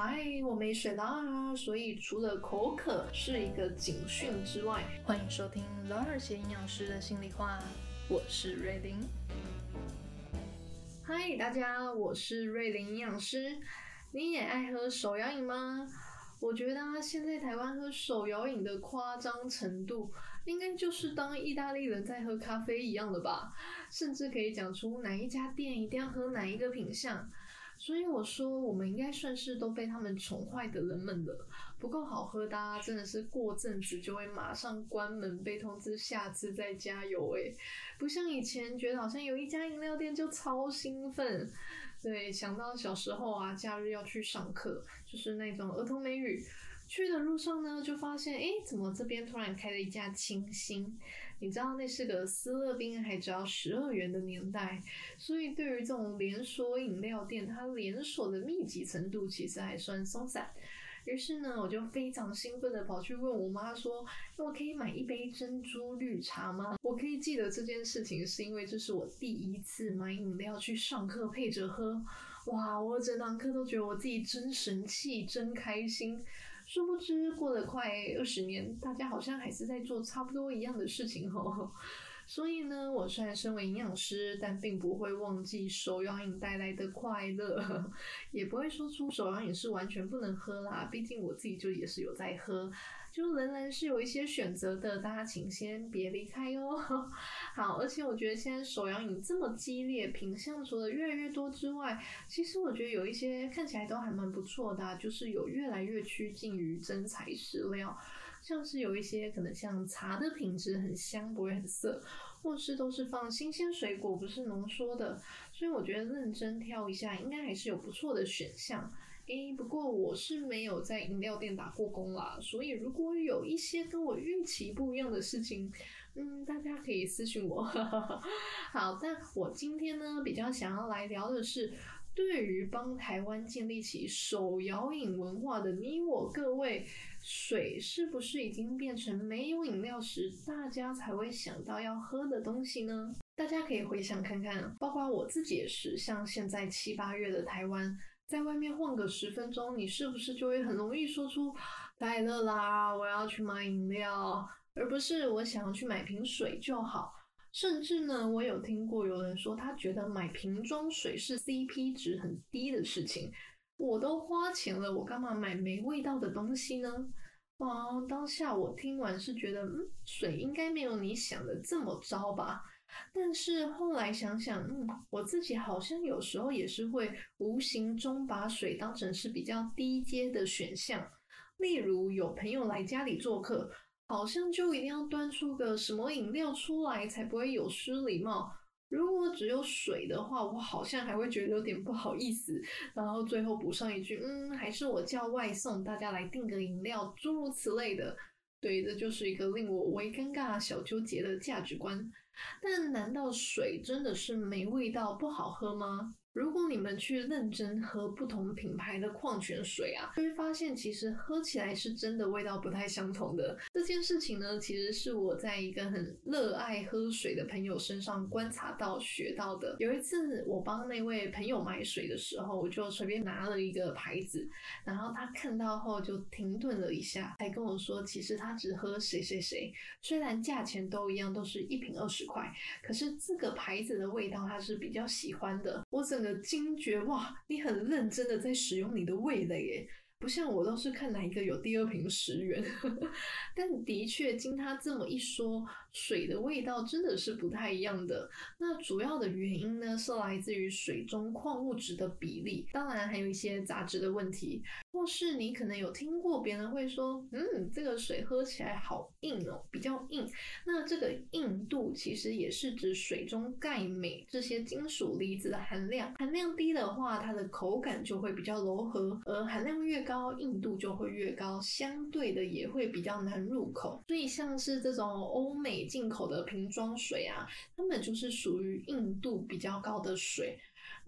嗨，我没水啦，所以除了口渴是一个警讯之外，欢迎收听老二些营养师的心里话，我是瑞玲。嗨，大家，我是瑞玲营养师。你也爱喝手摇饮吗？我觉得啊，现在台湾喝手摇饮的夸张程度，应该就是当意大利人在喝咖啡一样的吧，甚至可以讲出哪一家店一定要喝哪一个品项。所以我说，我们应该算是都被他们宠坏的人们了。不够好喝的，真的是过阵子就会马上关门，被通知下次再加油。诶，不像以前觉得好像有一家饮料店就超兴奋。对，想到小时候啊，假日要去上课，就是那种儿童美语。去的路上呢，就发现，诶，怎么这边突然开了一家清新？你知道那是个思乐冰，还只要十二元的年代。所以对于这种连锁饮料店，它连锁的密集程度其实还算松散。于是呢，我就非常兴奋的跑去问我妈说：“我可以买一杯珍珠绿茶吗？”我可以记得这件事情，是因为这是我第一次买饮料去上课配着喝。哇，我整堂课都觉得我自己真神气，真开心。殊不知，过了快二十年，大家好像还是在做差不多一样的事情哦。所以呢，我虽然身为营养师，但并不会忘记手摇饮带来的快乐，也不会说出手摇饮是完全不能喝啦。毕竟我自己就也是有在喝。就仍然是有一些选择的，大家请先别离开哟。好，而且我觉得现在手摇饮这么激烈，品相除了越来越多之外，其实我觉得有一些看起来都还蛮不错的啊，就是有越来越趋近于真材实料，像是有一些可能像茶的品质很香，不会很涩，或是都是放新鲜水果，不是浓缩的，所以我觉得认真挑一下，应该还是有不错的选项。诶，不过我是没有在饮料店打过工啦，所以如果有一些跟我预期不一样的事情，嗯，大家可以私讯我。好，但我今天呢，比较想要来聊的是，对于帮台湾建立起手摇饮文化的你我各位，水是不是已经变成没有饮料时大家才会想到要喝的东西呢？大家可以回想看看，包括我自己也是，像现在七八月的台湾。在外面晃个十分钟，你是不是就会很容易说出“太热啦，我要去买饮料”，而不是“我想要去买瓶水就好”。甚至呢，我有听过有人说，他觉得买瓶装水是 CP 值很低的事情。我都花钱了，我干嘛买没味道的东西呢？哇，当下我听完是觉得，嗯，水应该没有你想的这么糟吧。但是后来想想，嗯，我自己好像有时候也是会无形中把水当成是比较低阶的选项。例如有朋友来家里做客，好像就一定要端出个什么饮料出来才不会有失礼貌。如果只有水的话，我好像还会觉得有点不好意思，然后最后补上一句，嗯，还是我叫外送，大家来订个饮料，诸如此类的。对，这就是一个令我微尴尬、小纠结的价值观。但难道水真的是没味道、不好喝吗？如果你们去认真喝不同品牌的矿泉水啊，就会发现其实喝起来是真的味道不太相同的。这件事情呢，其实是我在一个很热爱喝水的朋友身上观察到、学到的。有一次我帮那位朋友买水的时候，我就随便拿了一个牌子，然后他看到后就停顿了一下，还跟我说，其实他只喝谁谁谁，虽然价钱都一样，都是一瓶二十块，可是这个牌子的味道他是比较喜欢的。我整个。惊觉哇，你很认真的在使用你的味蕾耶。不像我都是看哪一个有第二瓶十元，但的确经他这么一说，水的味道真的是不太一样的。那主要的原因呢，是来自于水中矿物质的比例，当然还有一些杂质的问题。或是你可能有听过别人会说，嗯，这个水喝起来好硬哦，比较硬。那这个硬度其实也是指水中钙、镁这些金属离子的含量，含量低的话，它的口感就会比较柔和，而含量越高，硬度就会越高，相对的也会比较难入口。所以像是这种欧美进口的瓶装水啊，它们就是属于硬度比较高的水。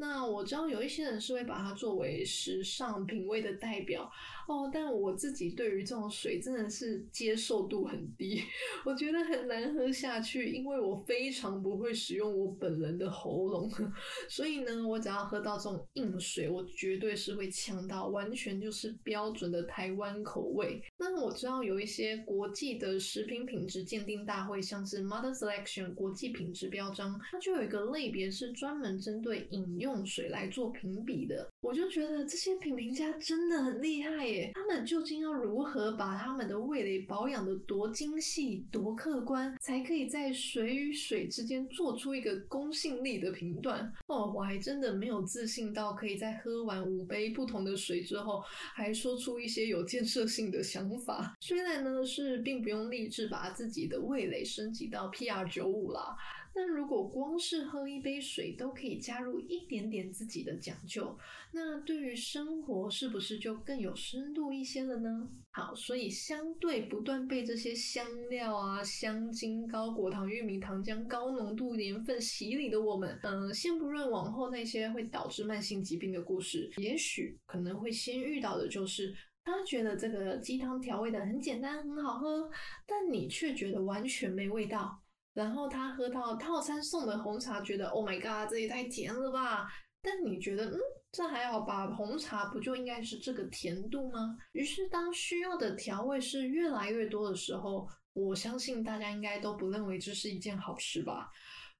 那我知道有一些人是会把它作为时尚品味的代表哦，但我自己对于这种水真的是接受度很低，我觉得很难喝下去，因为我非常不会使用我本人的喉咙，所以呢，我只要喝到这种硬水，我绝对是会呛到，完全就是标准的台湾口味。那我知道有一些国际的食品品质鉴定大会，像是 Mother Selection 国际品质标章，它就有一个类别是专门针对饮用。用水来做评比的，我就觉得这些品评家真的很厉害耶！他们究竟要如何把他们的味蕾保养得多精细、多客观，才可以在水与水之间做出一个公信力的评断？哦，我还真的没有自信到可以在喝完五杯不同的水之后，还说出一些有建设性的想法。虽然呢是并不用立志把自己的味蕾升级到 PR 九五啦。那如果光是喝一杯水都可以加入一点点自己的讲究，那对于生活是不是就更有深度一些了呢？好，所以相对不断被这些香料啊、香精、高果糖、玉米糖浆、高浓度盐分洗礼的我们，嗯，先不论往后那些会导致慢性疾病的故事，也许可能会先遇到的就是，他觉得这个鸡汤调味的很简单、很好喝，但你却觉得完全没味道。然后他喝到套餐送的红茶，觉得 Oh my god，这也太甜了吧！但你觉得，嗯，这还好吧？红茶不就应该是这个甜度吗？于是当需要的调味是越来越多的时候，我相信大家应该都不认为这是一件好事吧。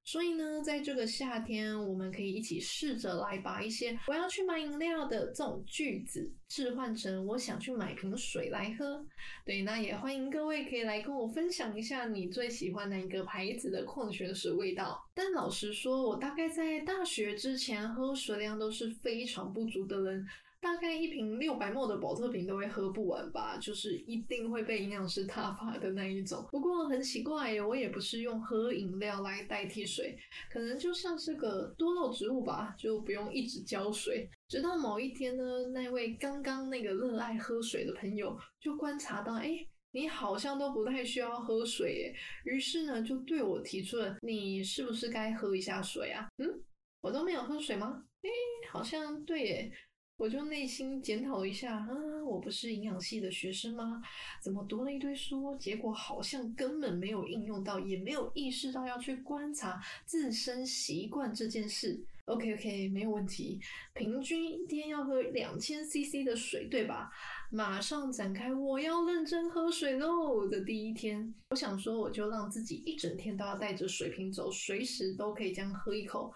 所以呢，在这个夏天，我们可以一起试着来把一些“我要去买饮料”的这种句子置换成“我想去买瓶水来喝”。对，那也欢迎各位可以来跟我分享一下你最喜欢哪一个牌子的矿泉水味道。但老实说，我大概在大学之前喝水量都是非常不足的人。大概一瓶六百 ml 的宝特瓶都会喝不完吧，就是一定会被营养师挞伐的那一种。不过很奇怪，我也不是用喝饮料来代替水，可能就像是个多肉植物吧，就不用一直浇水。直到某一天呢，那位刚刚那个热爱喝水的朋友就观察到，哎，你好像都不太需要喝水耶，于是呢就对我提出了，你是不是该喝一下水啊？嗯，我都没有喝水吗？哎，好像对耶。我就内心检讨一下，啊，我不是营养系的学生吗？怎么读了一堆书，结果好像根本没有应用到，也没有意识到要去观察自身习惯这件事。OK OK，没有问题。平均一天要喝两千 CC 的水，对吧？马上展开我要认真喝水喽的第一天，我想说，我就让自己一整天都要带着水瓶走，随时都可以这样喝一口。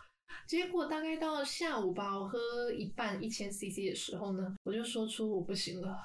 结果大概到下午吧，我喝一半一千 CC 的时候呢，我就说出我不行了。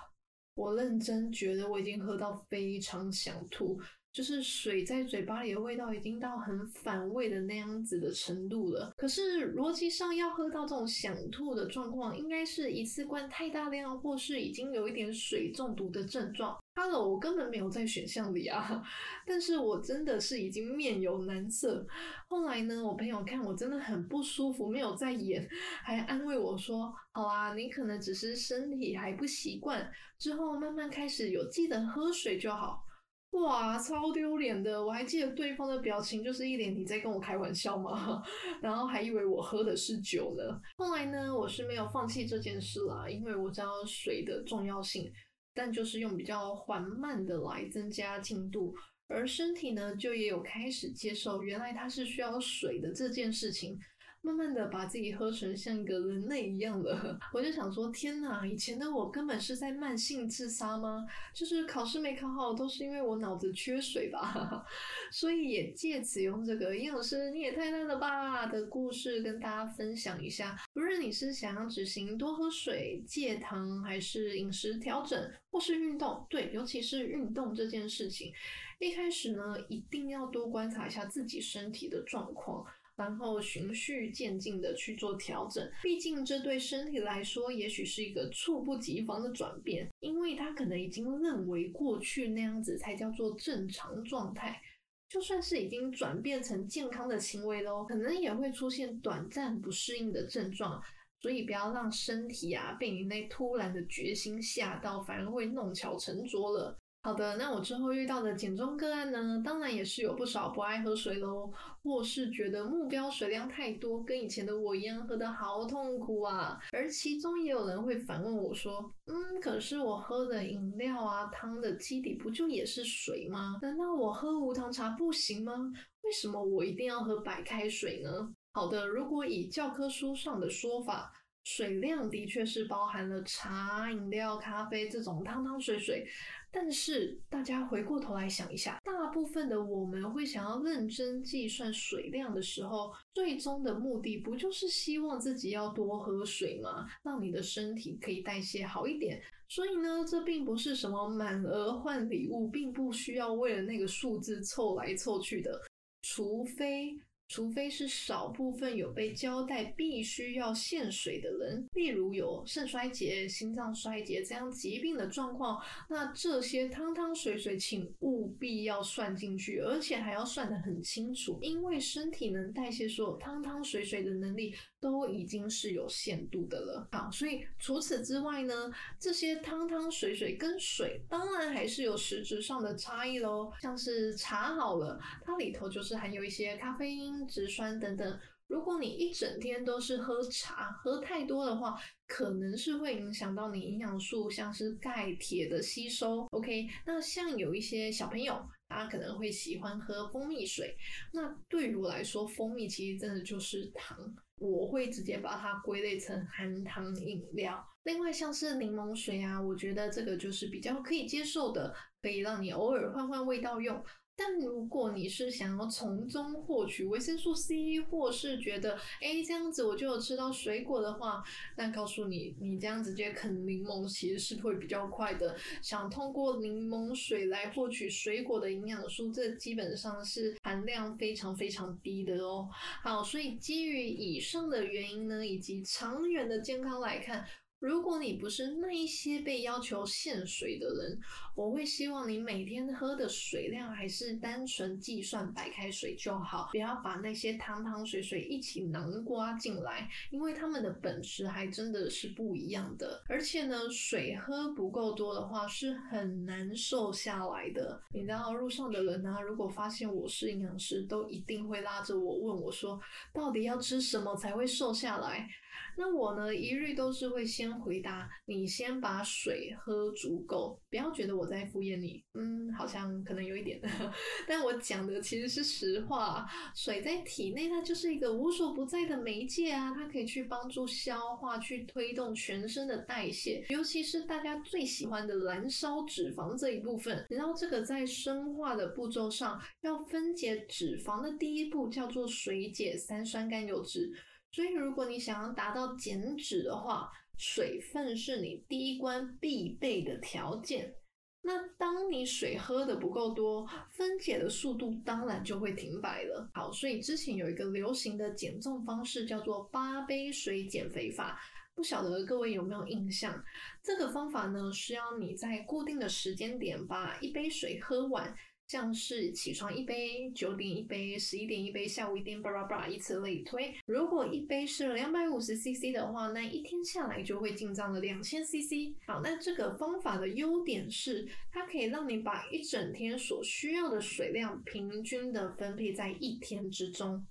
我认真觉得我已经喝到非常想吐，就是水在嘴巴里的味道已经到很反胃的那样子的程度了。可是逻辑上要喝到这种想吐的状况，应该是一次灌太大量，或是已经有一点水中毒的症状。Hello，我根本没有在选项里啊，但是我真的是已经面有难色。后来呢，我朋友看我真的很不舒服，没有在演，还安慰我说：“好啊，你可能只是身体还不习惯，之后慢慢开始有记得喝水就好。”哇，超丢脸的！我还记得对方的表情就是一脸你在跟我开玩笑吗？然后还以为我喝的是酒呢。后来呢，我是没有放弃这件事啦，因为我知道水的重要性。但就是用比较缓慢的来增加进度，而身体呢，就也有开始接受原来它是需要水的这件事情。慢慢的把自己喝成像一个人类一样的，我就想说，天哪，以前的我根本是在慢性自杀吗？就是考试没考好，都是因为我脑子缺水吧。所以也借此用这个营养师你也太烂了吧的故事跟大家分享一下。不论你是想要执行多喝水、戒糖，还是饮食调整，或是运动，对，尤其是运动这件事情，一开始呢，一定要多观察一下自己身体的状况。然后循序渐进的去做调整，毕竟这对身体来说，也许是一个猝不及防的转变，因为他可能已经认为过去那样子才叫做正常状态，就算是已经转变成健康的行为喽，可能也会出现短暂不适应的症状，所以不要让身体啊被你那突然的决心吓到，反而会弄巧成拙了。好的，那我之后遇到的减重个案呢，当然也是有不少不爱喝水喽，或是觉得目标水量太多，跟以前的我一样喝得好痛苦啊。而其中也有人会反问我说，嗯，可是我喝的饮料啊，汤的基底不就也是水吗？难道我喝无糖茶不行吗？为什么我一定要喝白开水呢？好的，如果以教科书上的说法，水量的确是包含了茶、饮料、咖啡这种汤汤水水。但是大家回过头来想一下，大部分的我们会想要认真计算水量的时候，最终的目的不就是希望自己要多喝水吗？让你的身体可以代谢好一点。所以呢，这并不是什么满额换礼物，并不需要为了那个数字凑来凑去的，除非。除非是少部分有被交代必须要限水的人，例如有肾衰竭、心脏衰竭这样疾病的状况，那这些汤汤水水请务必要算进去，而且还要算得很清楚，因为身体能代谢所有汤汤水水的能力都已经是有限度的了。好，所以除此之外呢，这些汤汤水水跟水当然还是有实质上的差异喽，像是茶好了，它里头就是含有一些咖啡因。植酸等等，如果你一整天都是喝茶，喝太多的话，可能是会影响到你营养素，像是钙、铁的吸收。OK，那像有一些小朋友，他可能会喜欢喝蜂蜜水。那对于我来说，蜂蜜其实真的就是糖，我会直接把它归类成含糖饮料。另外像是柠檬水啊，我觉得这个就是比较可以接受的，可以让你偶尔换换味道用。但如果你是想要从中获取维生素 C，或是觉得诶这样子我就有吃到水果的话，那告诉你，你这样直接啃柠檬其实是会比较快的。想通过柠檬水来获取水果的营养素，这基本上是含量非常非常低的哦。好，所以基于以上的原因呢，以及长远的健康来看。如果你不是那一些被要求限水的人，我会希望你每天喝的水量还是单纯计算白开水就好，不要把那些汤汤水水一起囊括进来，因为它们的本质还真的是不一样的。而且呢，水喝不够多的话是很难瘦下来的。你知道路上的人啊，如果发现我是营养师，都一定会拉着我问我说，到底要吃什么才会瘦下来？那我呢，一律都是会先回答你，先把水喝足够，不要觉得我在敷衍你。嗯，好像可能有一点，但我讲的其实是实话。水在体内它就是一个无所不在的媒介啊，它可以去帮助消化，去推动全身的代谢，尤其是大家最喜欢的燃烧脂肪这一部分。然后这个在生化的步骤上，要分解脂肪的第一步叫做水解三酸甘油脂。所以，如果你想要达到减脂的话，水分是你第一关必备的条件。那当你水喝得不够多，分解的速度当然就会停摆了。好，所以之前有一个流行的减重方式叫做八杯水减肥法，不晓得各位有没有印象？这个方法呢，是要你在固定的时间点把一杯水喝完。像是起床一杯，九点一杯，十一点一杯，下午一点，巴拉巴拉，以此类推。如果一杯是两百五十 CC 的话，那一天下来就会进账了两千 CC。好，那这个方法的优点是，它可以让你把一整天所需要的水量平均的分配在一天之中。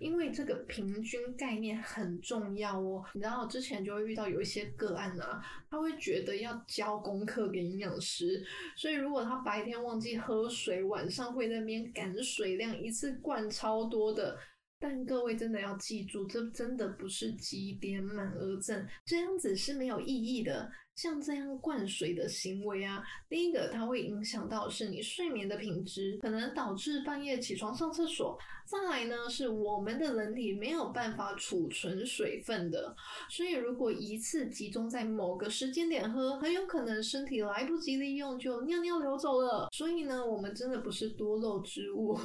因为这个平均概念很重要哦，你知道之前就会遇到有一些个案啊，他会觉得要交功课给营养师，所以如果他白天忘记喝水，晚上会在那边赶水量，一次灌超多的。但各位真的要记住，这真的不是积点满额赠，这样子是没有意义的。像这样灌水的行为啊，第一个它会影响到是你睡眠的品质，可能导致半夜起床上厕所。再来呢，是我们的人体没有办法储存水分的，所以如果一次集中在某个时间点喝，很有可能身体来不及利用就尿尿流走了。所以呢，我们真的不是多肉植物，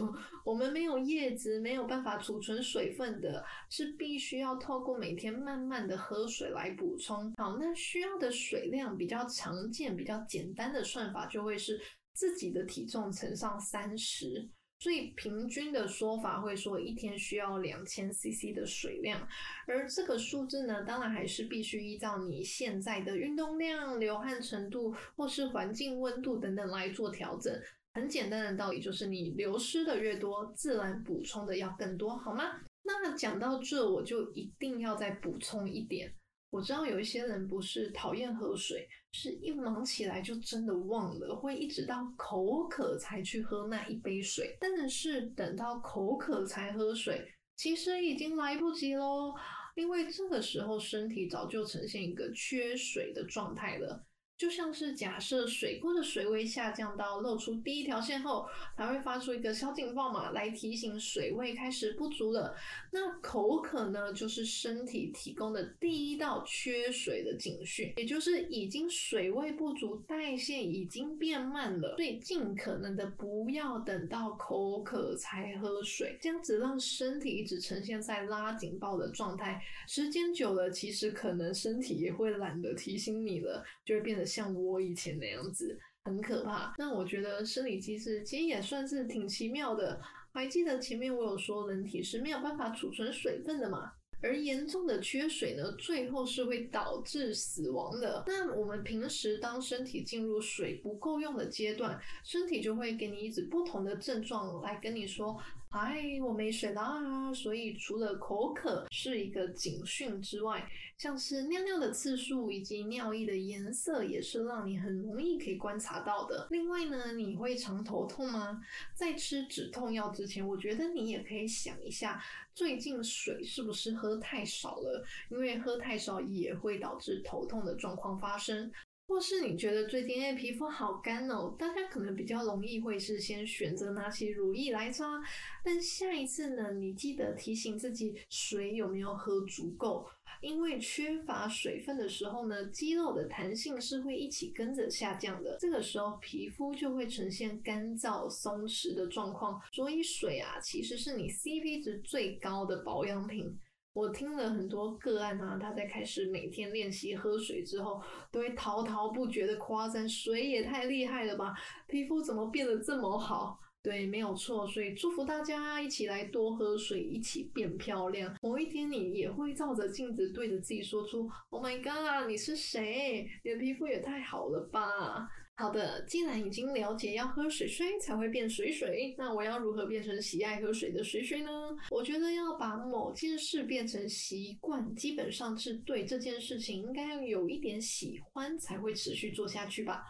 我们没有叶子，没有办法储存水分的，是必须要透过每天慢慢的喝水来补充。好，那需要的水。量比较常见、比较简单的算法就会是自己的体重乘上三十，所以平均的说法会说一天需要两千 CC 的水量，而这个数字呢，当然还是必须依照你现在的运动量、流汗程度或是环境温度等等来做调整。很简单的道理就是，你流失的越多，自然补充的要更多，好吗？那讲到这，我就一定要再补充一点。我知道有一些人不是讨厌喝水，是一忙起来就真的忘了，会一直到口渴才去喝那一杯水。但是等到口渴才喝水，其实已经来不及喽，因为这个时候身体早就呈现一个缺水的状态了。就像是假设水库的水位下降到露出第一条线后，才会发出一个小警报嘛，来提醒水位开始不足了。那口渴呢，就是身体提供的第一道缺水的警讯，也就是已经水位不足，代谢已经变慢了，所以尽可能的不要等到口渴才喝水，这样子让身体一直呈现在拉警报的状态，时间久了，其实可能身体也会懒得提醒你了，就会变得。像我以前那样子，很可怕。那我觉得生理机制其实也算是挺奇妙的。还记得前面我有说，人体是没有办法储存水分的嘛？而严重的缺水呢，最后是会导致死亡的。那我们平时当身体进入水不够用的阶段，身体就会给你一直不同的症状来跟你说。哎，我没水啦！所以除了口渴是一个警讯之外，像是尿尿的次数以及尿液的颜色，也是让你很容易可以观察到的。另外呢，你会常头痛吗？在吃止痛药之前，我觉得你也可以想一下，最近水是不是喝太少了？因为喝太少也会导致头痛的状况发生。或是你觉得最近诶皮肤好干哦，大家可能比较容易会是先选择拿起乳液来擦，但下一次呢，你记得提醒自己水有没有喝足够，因为缺乏水分的时候呢，肌肉的弹性是会一起跟着下降的，这个时候皮肤就会呈现干燥松弛的状况，所以水啊，其实是你 CP 值最高的保养品。我听了很多个案啊，他在开始每天练习喝水之后，都会滔滔不绝的夸赞水也太厉害了吧，皮肤怎么变得这么好？对，没有错，所以祝福大家一起来多喝水，一起变漂亮。某一天你也会照着镜子对着自己说出：“Oh my god，你是谁？你的皮肤也太好了吧！”好的，既然已经了解要喝水水才会变水水，那我要如何变成喜爱喝水的水水呢？我觉得要把某件事变成习惯，基本上是对这件事情应该要有一点喜欢才会持续做下去吧，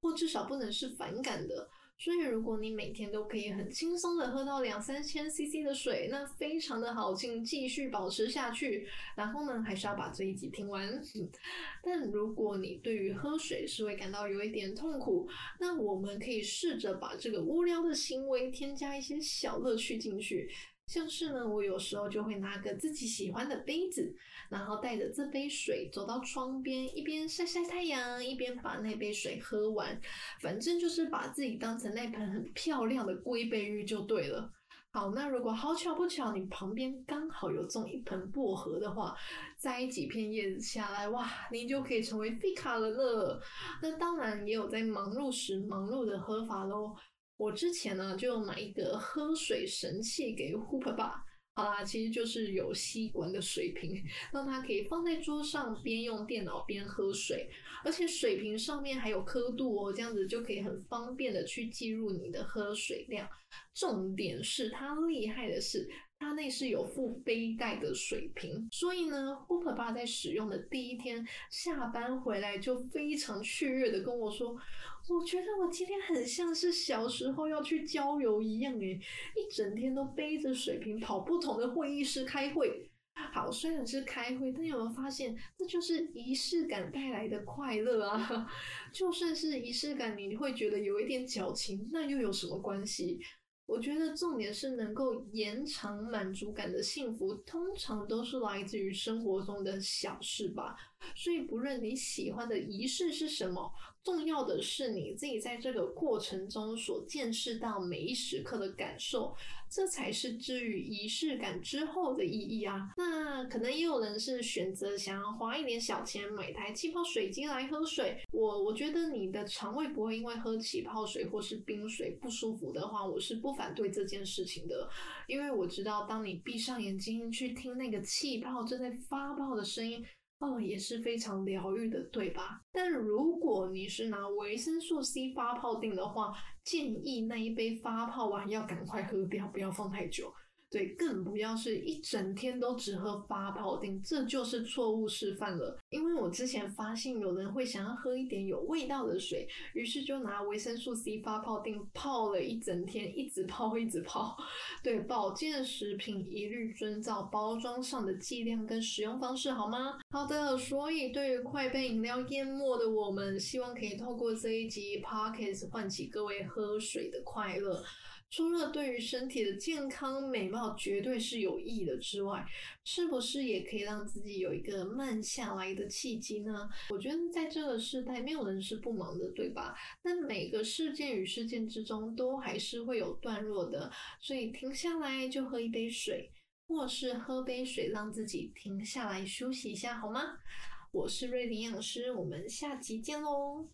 或至少不能是反感的。所以，如果你每天都可以很轻松的喝到两三千 CC 的水，那非常的好，请继续保持下去。然后呢，还是要把这一集听完。但如果你对于喝水是会感到有一点痛苦，那我们可以试着把这个无聊的行为添加一些小乐趣进去。像是呢，我有时候就会拿个自己喜欢的杯子，然后带着这杯水走到窗边，一边晒晒太阳，一边把那杯水喝完。反正就是把自己当成那盆很漂亮的龟背芋就对了。好，那如果好巧不巧，你旁边刚好有种一盆薄荷的话，摘几片叶子下来，哇，你就可以成为废卡了了。那当然也有在忙碌时忙碌的喝法喽。我之前呢，就买一个喝水神器给 Hooper 爸，好啦，其实就是有吸管的水瓶，让它可以放在桌上，边用电脑边喝水，而且水瓶上面还有刻度哦，这样子就可以很方便的去记录你的喝水量。重点是它厉害的是，它内是有附背带的水瓶，所以呢 hoper 爸在使用的第一天下班回来就非常雀跃的跟我说。我觉得我今天很像是小时候要去郊游一样诶，一整天都背着水瓶跑不同的会议室开会。好，虽然是开会，但有没有发现，这就是仪式感带来的快乐啊？就算是仪式感，你会觉得有一点矫情，那又有什么关系？我觉得重点是能够延长满足感的幸福，通常都是来自于生活中的小事吧。所以，不论你喜欢的仪式是什么，重要的是你自己在这个过程中所见识到每一时刻的感受，这才是之于仪式感之后的意义啊。那可能也有人是选择想要花一点小钱买台气泡水机来喝水。我我觉得你的肠胃不会因为喝气泡水或是冰水不舒服的话，我是不反对这件事情的，因为我知道当你闭上眼睛去听那个气泡正在发泡的声音。哦，也是非常疗愈的，对吧？但如果你是拿维生素 C 发泡定的话，建议那一杯发泡完要赶快喝掉，不要放太久。对，更不要是一整天都只喝发泡錠，这就是错误示范了。因为我之前发现有人会想要喝一点有味道的水，于是就拿维生素 C 发泡錠泡了一整天，一直泡一直泡。对，保健食品一律遵照包装上的剂量跟使用方式，好吗？好的，所以对于快被饮料淹没的我们，希望可以透过这一集 Pockets 唤起各位喝水的快乐。除了对于身体的健康美貌绝对是有益的之外，是不是也可以让自己有一个慢下来的契机呢？我觉得在这个时代，没有人是不忙的，对吧？但每个事件与事件之中，都还是会有段落的，所以停下来就喝一杯水，或是喝杯水，让自己停下来休息一下，好吗？我是瑞林营养师，我们下集见喽。